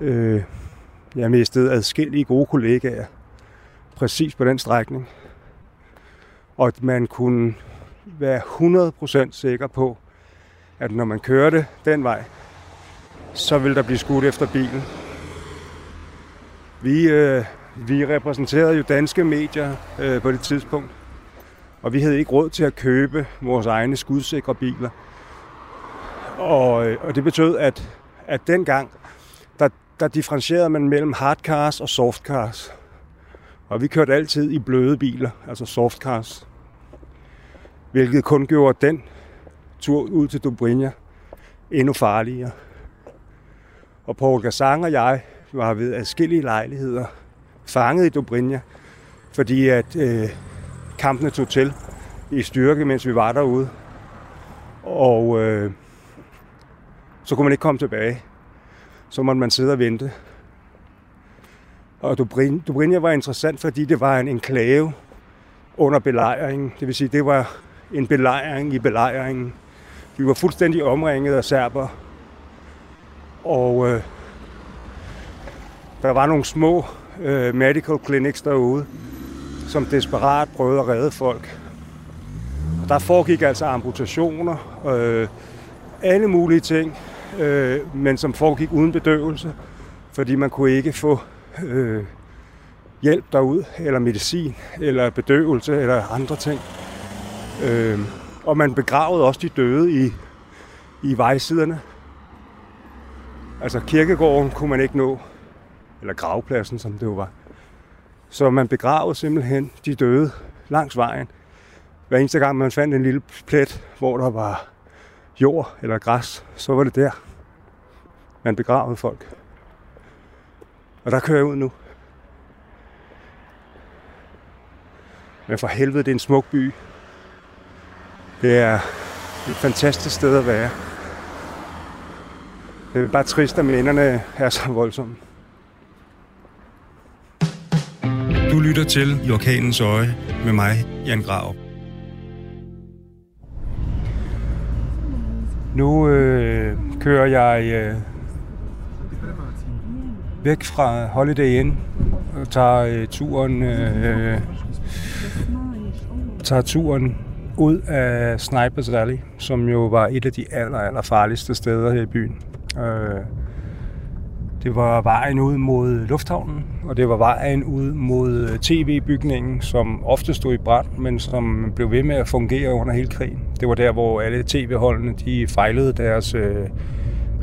Speaker 2: Øh, jeg mistede adskillige gode kollegaer præcis på den strækning. Og at man kunne være 100% sikker på, at når man kørte den vej, så vil der blive skudt efter bilen. Vi, øh, vi repræsenterede jo danske medier øh, på det tidspunkt, og vi havde ikke råd til at købe vores egne skudsikre biler. Og, øh, og det betød, at, at dengang, der, der differentierede man mellem hardcars og softcars. Og vi kørte altid i bløde biler, altså softcars. Hvilket kun gjorde den tur ud til Dobrinja endnu farligere. Og Paul Gassang og jeg var ved adskillige lejligheder fanget i Dobrinja, fordi at øh, kampene tog til i styrke, mens vi var derude. Og øh, så kunne man ikke komme tilbage. Så måtte man sidde og vente. Og Dobrinja var interessant, fordi det var en enklave under belejringen. Det vil sige, det var en belejring i belejringen. Vi var fuldstændig omringet af serber. Og øh, der var nogle små øh, medical clinics derude, som desperat prøvede at redde folk. Og der foregik altså amputationer, øh, alle mulige ting, øh, men som foregik uden bedøvelse, fordi man kunne ikke få øh, hjælp derud, eller medicin, eller bedøvelse, eller andre ting. Øh, og man begravede også de døde i, i vejsiderne. Altså kirkegården kunne man ikke nå, eller gravpladsen, som det jo var. Så man begravede simpelthen de døde langs vejen. Hver eneste gang man fandt en lille plet, hvor der var jord eller græs, så var det der. man begravede folk. Og der kører jeg ud nu. Men for helvede, det er en smuk by. Det er et fantastisk sted at være. Det er bare trist, at minderne er så voldsomme.
Speaker 1: Du lytter til I Orkanens Øje med mig, Jan Grav.
Speaker 2: Nu øh, kører jeg øh, væk fra Holiday Inn og tager øh, turen øh, tager turen ud af Snipers Valley, som jo var et af de aller, aller farligste steder her i byen. Øh, det var vejen ud mod lufthavnen, og det var vejen ud mod øh, tv-bygningen, som ofte stod i brand, men som blev ved med at fungere under hele krigen. Det var der, hvor alle tv-holdene de fejlede deres, øh,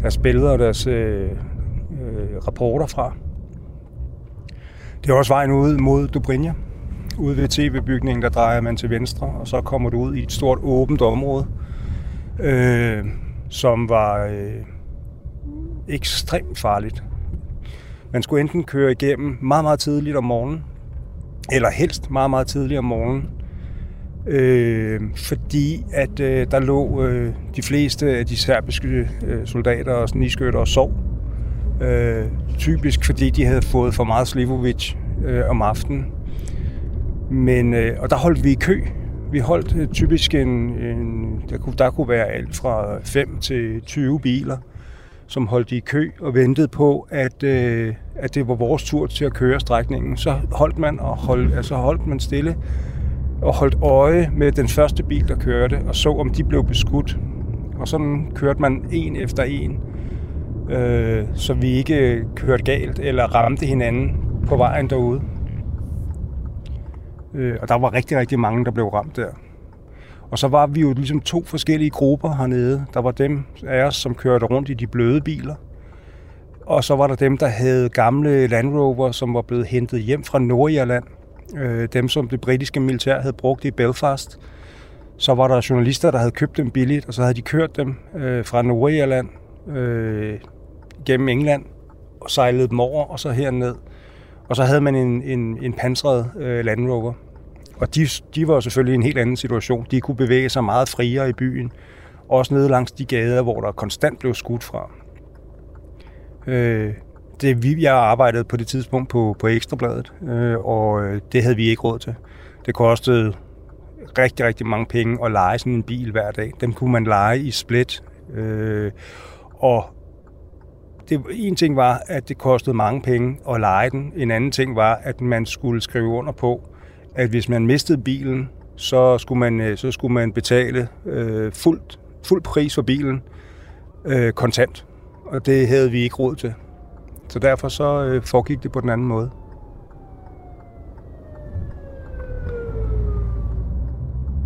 Speaker 2: deres billeder og deres øh, øh rapporter fra. Det var også vejen ud mod Dobrinja. Ude ved tv-bygningen, der drejer man til venstre, og så kommer du ud i et stort åbent område, øh, som var øh, ekstremt farligt. Man skulle enten køre igennem meget, meget tidligt om morgenen, eller helst meget, meget tidligt om morgenen, øh, fordi at øh, der lå øh, de fleste af de serbiske øh, soldater og niskytter og sov. Øh, typisk fordi de havde fået for meget Slivovic øh, om aftenen. Men, øh, og der holdt vi i kø. Vi holdt øh, typisk en, en der, kunne, der kunne være alt fra 5 til 20 biler som holdt i kø og ventede på, at, øh, at det var vores tur til at køre strækningen. Så holdt man, og hold, altså holdt man stille og holdt øje med den første bil, der kørte, og så, om de blev beskudt. Og sådan kørte man en efter en, øh, så vi ikke kørte galt eller ramte hinanden på vejen derude. Øh, og der var rigtig, rigtig mange, der blev ramt der. Og så var vi jo ligesom to forskellige grupper hernede. Der var dem af os, som kørte rundt i de bløde biler. Og så var der dem, der havde gamle Land Rover, som var blevet hentet hjem fra Nordirland. Øh, dem, som det britiske militær havde brugt i Belfast. Så var der journalister, der havde købt dem billigt, og så havde de kørt dem øh, fra Nordirland øh, gennem England og sejlet dem over, og så herned. Og så havde man en, en, en pansret øh, Land Rover. Og de, de var selvfølgelig i en helt anden situation. De kunne bevæge sig meget friere i byen. Også nede langs de gader, hvor der konstant blev skudt fra. Øh, det, vi, jeg arbejdede på det tidspunkt på, på Ekstrabladet, øh, og øh, det havde vi ikke råd til. Det kostede rigtig, rigtig mange penge at lege sådan en bil hver dag. Dem kunne man lege i split. Øh, og det, en ting var, at det kostede mange penge at lege den. En anden ting var, at man skulle skrive under på, at hvis man mistede bilen, så skulle man, øh, så skulle man betale øh, fuldt, fuld pris for bilen øh, kontant. Og det havde vi ikke råd til. Så derfor så øh, foregik det på den anden måde.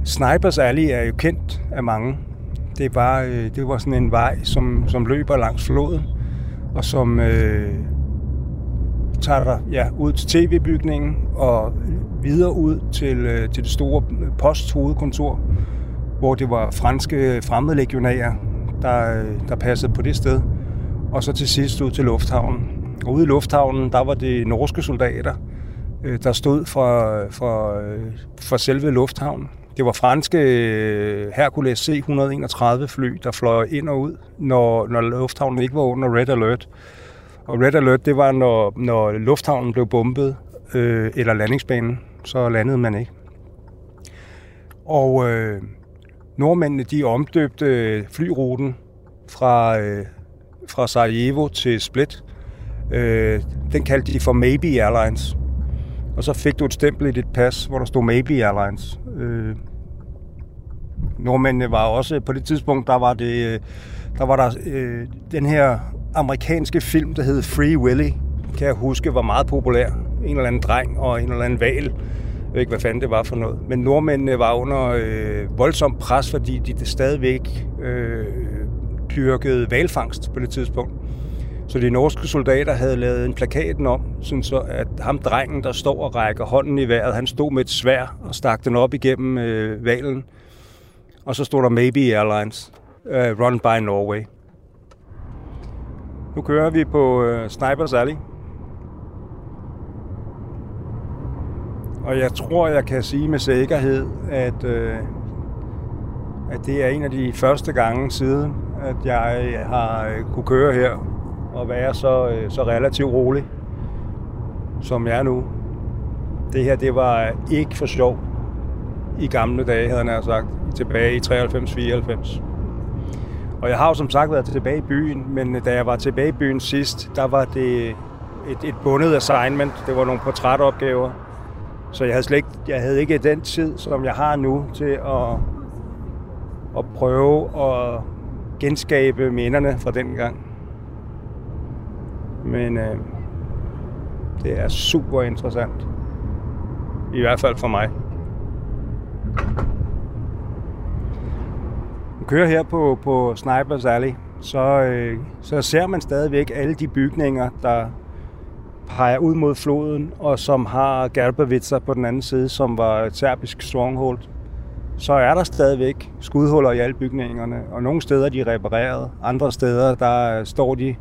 Speaker 2: Snipers Alley er jo kendt af mange. Det var, øh, det var sådan en vej, som, som løber langs floden, og som øh, tager dig ja, ud til tv-bygningen og videre ud til, øh, til det store øh, posthovedkontor, hvor det var franske øh, fremmedlegionærer, der, der passede på det sted. Og så til sidst ud til lufthavnen. Og ude i lufthavnen, der var det norske soldater, der stod for, for, for selve lufthavnen. Det var franske Hercules C-131 fly, der fløj ind og ud, når, når lufthavnen ikke var under Red Alert. Og Red Alert, det var, når, når lufthavnen blev bombet, øh, eller landingsbanen, så landede man ikke. Og øh, nordmændene, de omdøbte øh, flyruten fra, øh, fra Sarajevo til Split. Øh, den kaldte de for Maybe Airlines. Og så fik du et stempel i dit pas, hvor der stod Maybe Airlines. Øh, nordmændene var også, på det tidspunkt, der var det, øh, der var der øh, den her amerikanske film, der hed Free Willy, kan jeg huske, var meget populær. En eller anden dreng og en eller anden val. Jeg ved ikke, hvad fanden det var for noget. Men nordmændene var under øh, voldsom pres, fordi de stadigvæk øh, dyrkede valfangst på det tidspunkt. Så de norske soldater havde lavet en plakaten om, sådan så at ham drengen, der står og rækker hånden i vejret, han stod med et svær og stak den op igennem øh, valen. Og så stod der Maybe Airlines, øh, run by Norway. Nu kører vi på øh, Snipers Alley. Og jeg tror, jeg kan sige med sikkerhed, at, øh, at det er en af de første gange siden, at jeg øh, har øh, kunne køre her og være så, øh, så relativt rolig, som jeg er nu. Det her, det var ikke for sjov i gamle dage, havde jeg sagt, tilbage i 93-94. Og jeg har jo som sagt været tilbage i byen, men øh, da jeg var tilbage i byen sidst, der var det et, et bundet assignment. Det var nogle portrætopgaver. Så jeg havde, slet ikke, jeg havde ikke den tid, som jeg har nu, til at, at prøve at genskabe minderne fra den gang. Men øh, det er super interessant. I hvert fald for mig. Man kører her på, på Snipers Alley, så, øh, så ser man stadigvæk alle de bygninger, der peger ud mod floden, og som har Gerbevitser på den anden side, som var et serbisk stronghold. Så er der stadigvæk skudhuller i alle bygningerne, og nogle steder de er repareret, andre steder der står de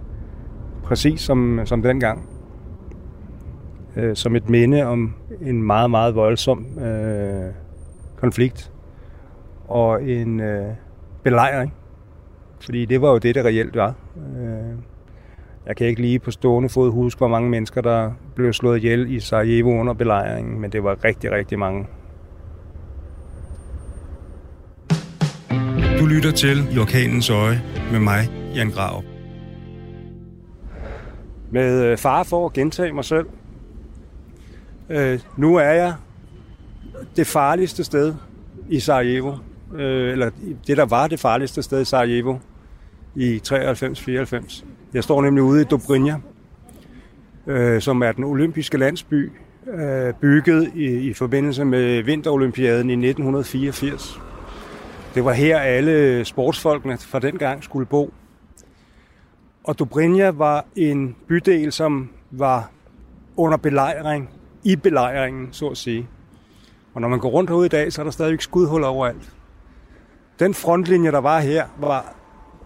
Speaker 2: præcis som, som dengang. Øh, som et minde om en meget, meget voldsom øh, konflikt og en øh, belejring. Fordi det var jo det, det reelt var. Øh, jeg kan ikke lige på stående fod huske, hvor mange mennesker, der blev slået ihjel i Sarajevo under belejringen, men det var rigtig, rigtig mange.
Speaker 1: Du lytter til I Orkanens Øje med mig, Jan Grav.
Speaker 2: Med øh, far for at gentage mig selv. Øh, nu er jeg det farligste sted i Sarajevo. Øh, eller det, der var det farligste sted i Sarajevo i 93-94. Jeg står nemlig ude i Dobrinja, øh, som er den olympiske landsby, øh, bygget i, i forbindelse med vinterolympiaden i 1984. Det var her alle sportsfolkene fra den gang skulle bo. Og Dobrinja var en bydel, som var under belejring, i belejringen, så at sige. Og når man går rundt herude i dag, så er der stadigvæk skudhuller overalt. Den frontlinje, der var her, var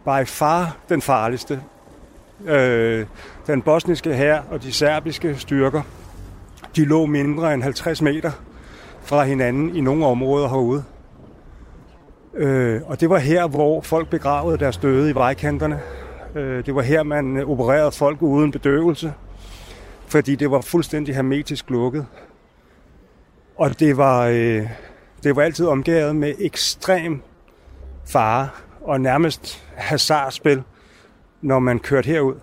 Speaker 2: by far den farligste. Øh, den bosniske hær og de serbiske styrker, de lå mindre end 50 meter fra hinanden i nogle områder herude. Øh, og det var her, hvor folk begravede deres døde i vejkanterne. Øh, det var her, man opererede folk uden bedøvelse, fordi det var fuldstændig hermetisk lukket. Og det var, øh, det var altid omgivet med ekstrem fare og nærmest hasardspil, når man kørte herud.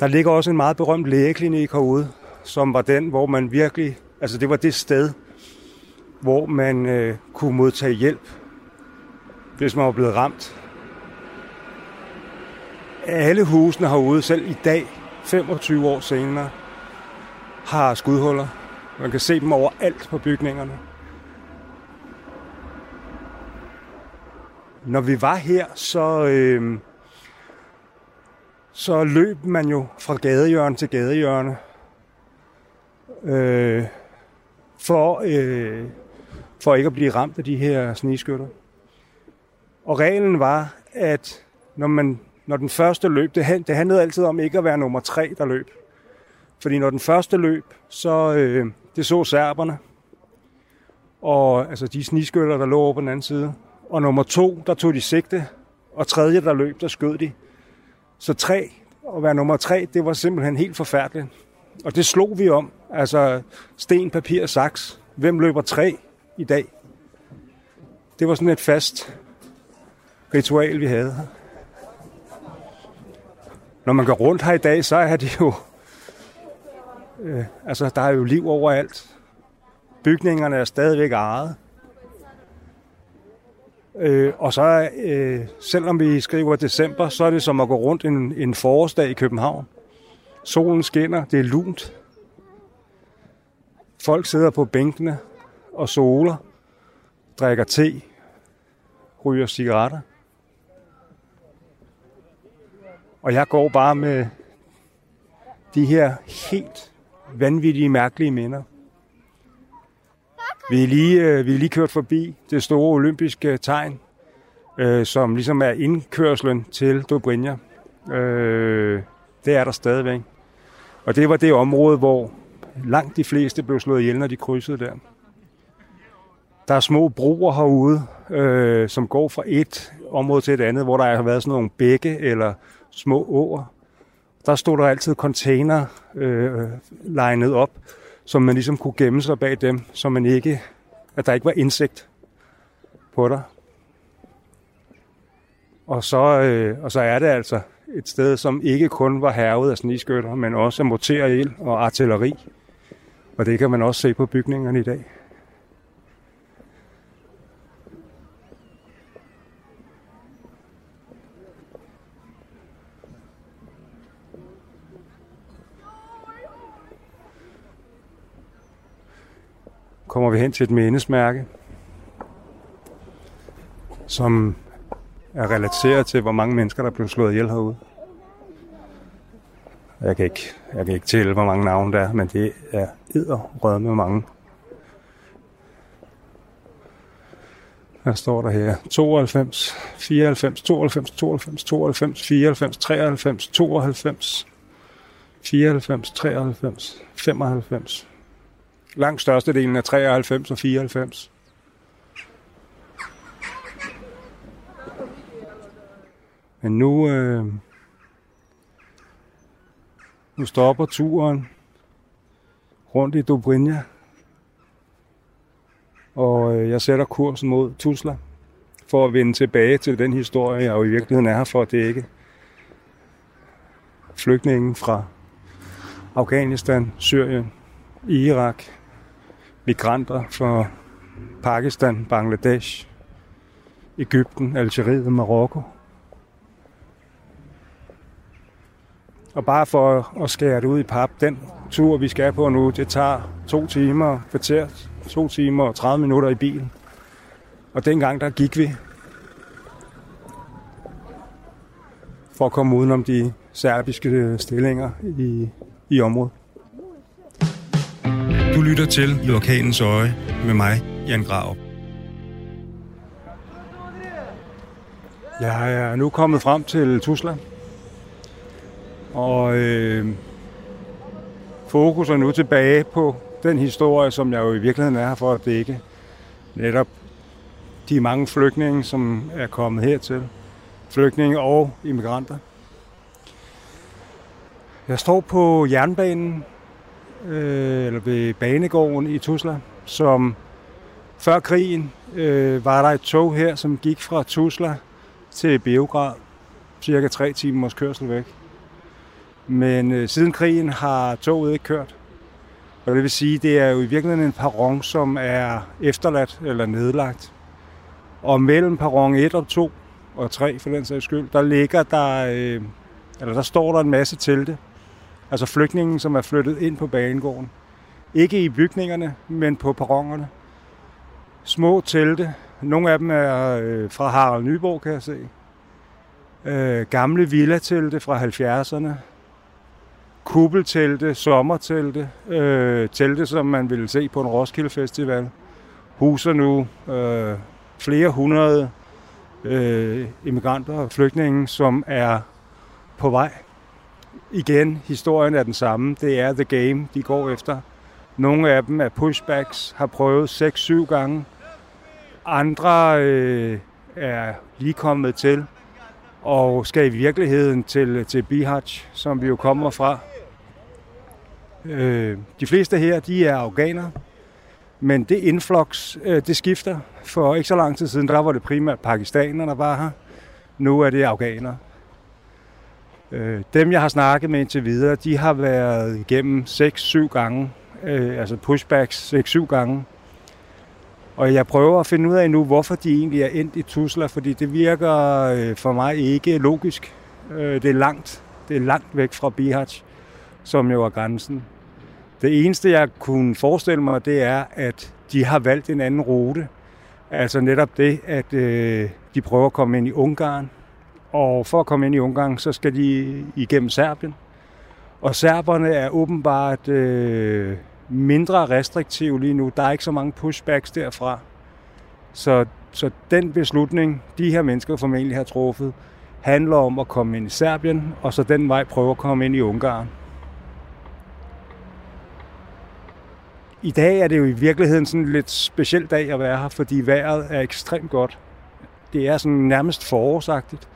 Speaker 2: Der ligger også en meget berømt lægeklinik herude, som var den, hvor man virkelig, altså det var det sted, hvor man øh, kunne modtage hjælp, hvis man var blevet ramt. Alle husene herude, selv i dag, 25 år senere, har skudhuller. Man kan se dem overalt på bygningerne. Når vi var her, så, øh, så løb man jo fra gadehjørne til gadehjørne. Øh, for, øh, for ikke at blive ramt af de her snigskytter. Og reglen var, at når, man, når den første løb, det, det handlede altid om ikke at være nummer tre, der løb. Fordi når den første løb, så øh, det så serberne, og altså de sniskytter, der lå over på den anden side. Og nummer to, der tog de sigte, og tredje, der løb, der skød de. Så tre, at være nummer tre, det var simpelthen helt forfærdeligt. Og det slog vi om. Altså sten, papir, saks. Hvem løber tre i dag? Det var sådan et fast ritual, vi havde. Når man går rundt her i dag, så er det jo... Øh, altså, der er jo liv overalt. Bygningerne er stadigvæk ejet. Øh, og så, øh, selvom vi skriver december, så er det som at gå rundt en, en forårsdag i København. Solen skinner, det er lunt. Folk sidder på bænkene og soler, drikker te, ryger cigaretter. Og jeg går bare med de her helt vanvittige, mærkelige minder. Vi er lige, øh, vi er lige kørt forbi det store olympiske tegn, øh, som ligesom er indkørslen til Dobrinja. Øh, det er der stadigvæk. Og det var det område, hvor langt de fleste blev slået ihjel, når de krydsede der. Der er små broer herude, øh, som går fra et område til et andet, hvor der har været sådan nogle bække eller små åer. Der stod der altid container øh, legnet op, som man ligesom kunne gemme sig bag dem, så man ikke, at der ikke var indsigt på dig. Og så, øh, og så er det altså et sted, som ikke kun var hervet af sniskytter, men også af morterild og artilleri. Og det kan man også se på bygningerne i dag. Kommer vi hen til et mindesmærke, som er relateret til, hvor mange mennesker, der blev slået ihjel herude. Jeg kan ikke, jeg kan ikke tælle, hvor mange navne der er, men det er edderrød med mange. Hvad står der her? 92, 94, 92, 92, 92, 94, 93, 92, 94, 93, 95. Langt størstedelen er 93 og 94. Men nu, øh, nu stopper turen rundt i Dobrinja. Og øh, jeg sætter kursen mod Tusla for at vende tilbage til den historie, jeg jo i virkeligheden er her for at dække. Flygtningen fra Afghanistan, Syrien, Irak, migranter fra Pakistan, Bangladesh, Ægypten, Algeriet og Marokko. Og bare for at skære det ud i pap, den tur, vi skal på nu, det tager to timer, kvarter, to timer og 30 minutter i bilen. Og dengang, der gik vi for at komme udenom de serbiske stillinger i, i området.
Speaker 1: Du lytter til I Orkanens Øje med mig, Jan Grav.
Speaker 2: Jeg er nu kommet frem til Tusla. Og øh, fokus er nu tilbage på den historie, som jeg jo i virkeligheden er her for at dække. Netop de mange flygtninge, som er kommet hertil. Flygtninge og immigranter. Jeg står på jernbanen øh, eller ved banegården i Tusla, som før krigen øh, var der et tog her, som gik fra Tusla til Beograd, cirka tre timers kørsel væk. Men øh, siden krigen har toget ikke kørt. Og det vil sige, det er jo i virkeligheden en perron, som er efterladt eller nedlagt. Og mellem perron 1 og 2 og 3 for den sags skyld, der ligger der, øh, eller der står der en masse telte, Altså flygtningen, som er flyttet ind på banegården. Ikke i bygningerne, men på perronerne. Små telte. Nogle af dem er øh, fra Harald Nyborg, kan jeg se. Øh, gamle villa-telte fra 70'erne. Kuppeltelte, sommertelte. Øh, telte, som man ville se på en Roskilde Festival. Huser nu øh, flere hundrede øh, immigranter og flygtninge, som er på vej igen, historien er den samme. Det er the game, de går efter. Nogle af dem er pushbacks, har prøvet 6-7 gange. Andre øh, er lige kommet til og skal i virkeligheden til, til Bihaj, som vi jo kommer fra. Øh, de fleste her, de er afghanere, men det influx, øh, det skifter. For ikke så lang tid siden, der var det primært pakistanere, der var her. Nu er det afghanere. Øh, dem, jeg har snakket med indtil videre, de har været igennem 6-7 gange, øh, altså pushbacks 6-7 gange. Og jeg prøver at finde ud af nu, hvorfor de egentlig er endt i Tusla, fordi det virker øh, for mig ikke logisk. Øh, det er langt. Det er langt væk fra Bihar, som jo er grænsen. Det eneste, jeg kunne forestille mig, det er, at de har valgt en anden rute. Altså netop det, at øh, de prøver at komme ind i Ungarn, og for at komme ind i Ungarn, så skal de igennem Serbien. Og serberne er åbenbart øh, mindre restriktive lige nu. Der er ikke så mange pushbacks derfra. Så, så den beslutning, de her mennesker formentlig har truffet, handler om at komme ind i Serbien, og så den vej prøve at komme ind i Ungarn. I dag er det jo i virkeligheden sådan en lidt speciel dag at være her, fordi vejret er ekstremt godt. Det er sådan nærmest forårsagtigt.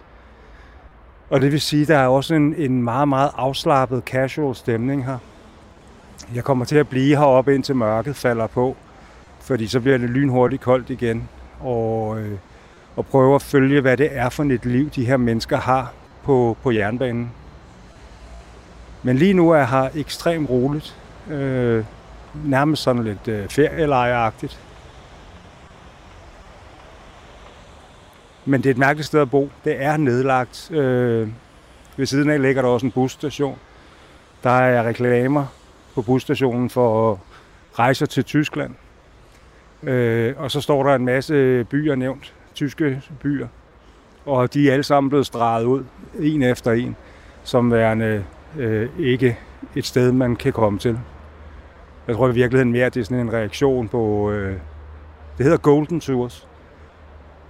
Speaker 2: Og det vil sige, at der er også en, en meget, meget afslappet casual stemning her. Jeg kommer til at blive heroppe indtil mørket falder på, fordi så bliver det lynhurtigt koldt igen. Og, øh, og prøve at følge, hvad det er for et liv, de her mennesker har på, på jernbanen. Men lige nu er her ekstremt roligt. Øh, nærmest sådan lidt øh, ferielejreagtigt. Men det er et mærkeligt sted at bo. Det er nedlagt. Øh, ved siden af ligger der også en busstation. Der er reklamer på busstationen for rejser til Tyskland. Øh, og så står der en masse byer nævnt, tyske byer. Og de er alle sammen blevet streget ud, en efter en, som værende øh, ikke et sted, man kan komme til. Jeg tror i virkeligheden mere, at det er sådan en reaktion på... Øh, det hedder Golden Tours.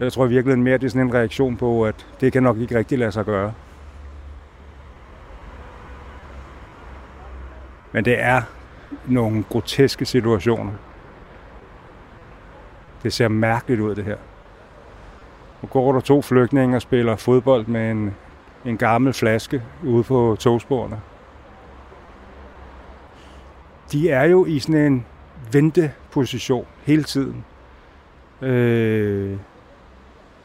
Speaker 2: Jeg tror i virkeligheden mere, at det er sådan en reaktion på, at det kan nok ikke rigtig lade sig gøre. Men det er nogle groteske situationer. Det ser mærkeligt ud, det her. Nu går der to flygtninge og spiller fodbold med en, en gammel flaske ude på togsporene. De er jo i sådan en venteposition hele tiden. Øh,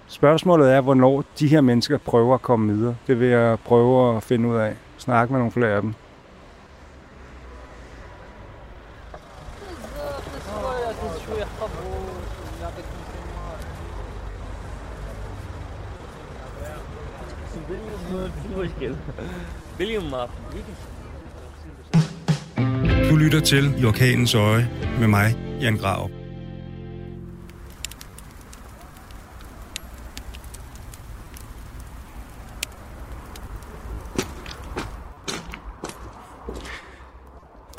Speaker 2: spørgsmålet er, hvornår de her mennesker prøver at komme videre. Det vil jeg prøve at finde ud af. Snakke med nogle flere af dem.
Speaker 1: Du lytter til I Orkanens Øje med mig, Jan Graup.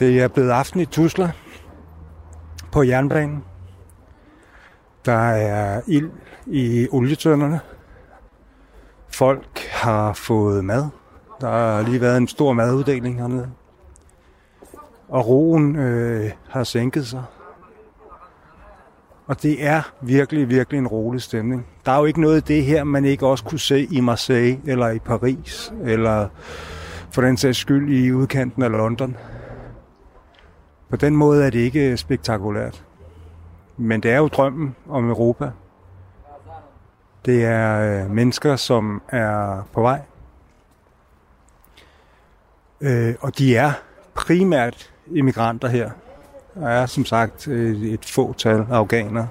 Speaker 2: Det er blevet aften i Tusla på jernbanen. Der er ild i olietønderne. Folk har fået mad. Der har lige været en stor maduddeling hernede. Og roen øh, har sænket sig. Og det er virkelig, virkelig en rolig stemning. Der er jo ikke noget i det her, man ikke også kunne se i Marseille, eller i Paris, eller for den sags skyld i udkanten af London. På den måde er det ikke spektakulært. Men det er jo drømmen om Europa. Det er øh, mennesker, som er på vej. Øh, og de er primært immigranter her. Der er som sagt et, et fåtal afghanere.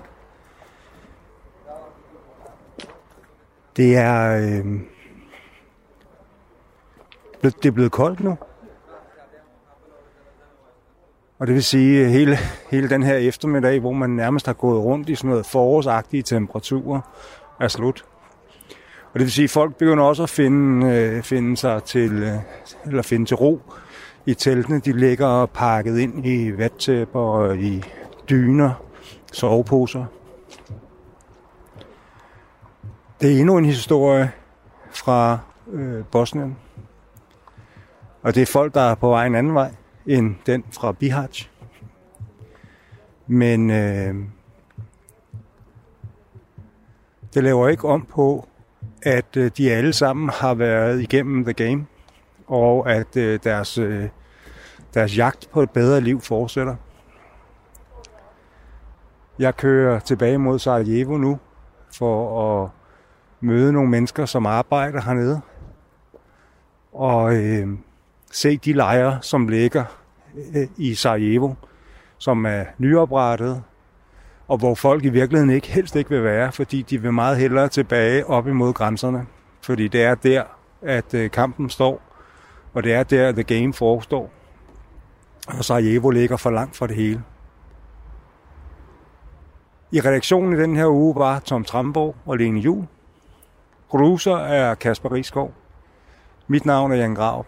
Speaker 2: Det er, øh, det er blevet koldt nu. Og det vil sige, at hele, hele den her eftermiddag, hvor man nærmest har gået rundt i sådan noget forårsagtige temperaturer, er slut. Og det vil sige, at folk begynder også at finde, øh, finde sig til, øh, eller finde til ro i teltene. De ligger pakket ind i vattæpper og i dyner, soveposer. Det er endnu en historie fra øh, Bosnien. Og det er folk, der er på vej en anden vej end den fra Bihaj. Men øh, det laver ikke om på, at øh, de alle sammen har været igennem the game, og at øh, deres, øh, deres jagt på et bedre liv fortsætter. Jeg kører tilbage mod Sarajevo nu for at møde nogle mennesker, som arbejder hernede. Og øh, se de lejre, som ligger Øh, i Sarajevo, som er nyoprettet, og hvor folk i virkeligheden ikke helst ikke vil være, fordi de vil meget hellere tilbage op imod grænserne. Fordi det er der, at øh, kampen står, og det er der, the game forestår. Og Sarajevo ligger for langt fra det hele. I redaktionen i den her uge var Tom Tramborg og Lene Jul. Producer er Kasper Riskov. Mit navn er Jan Grav.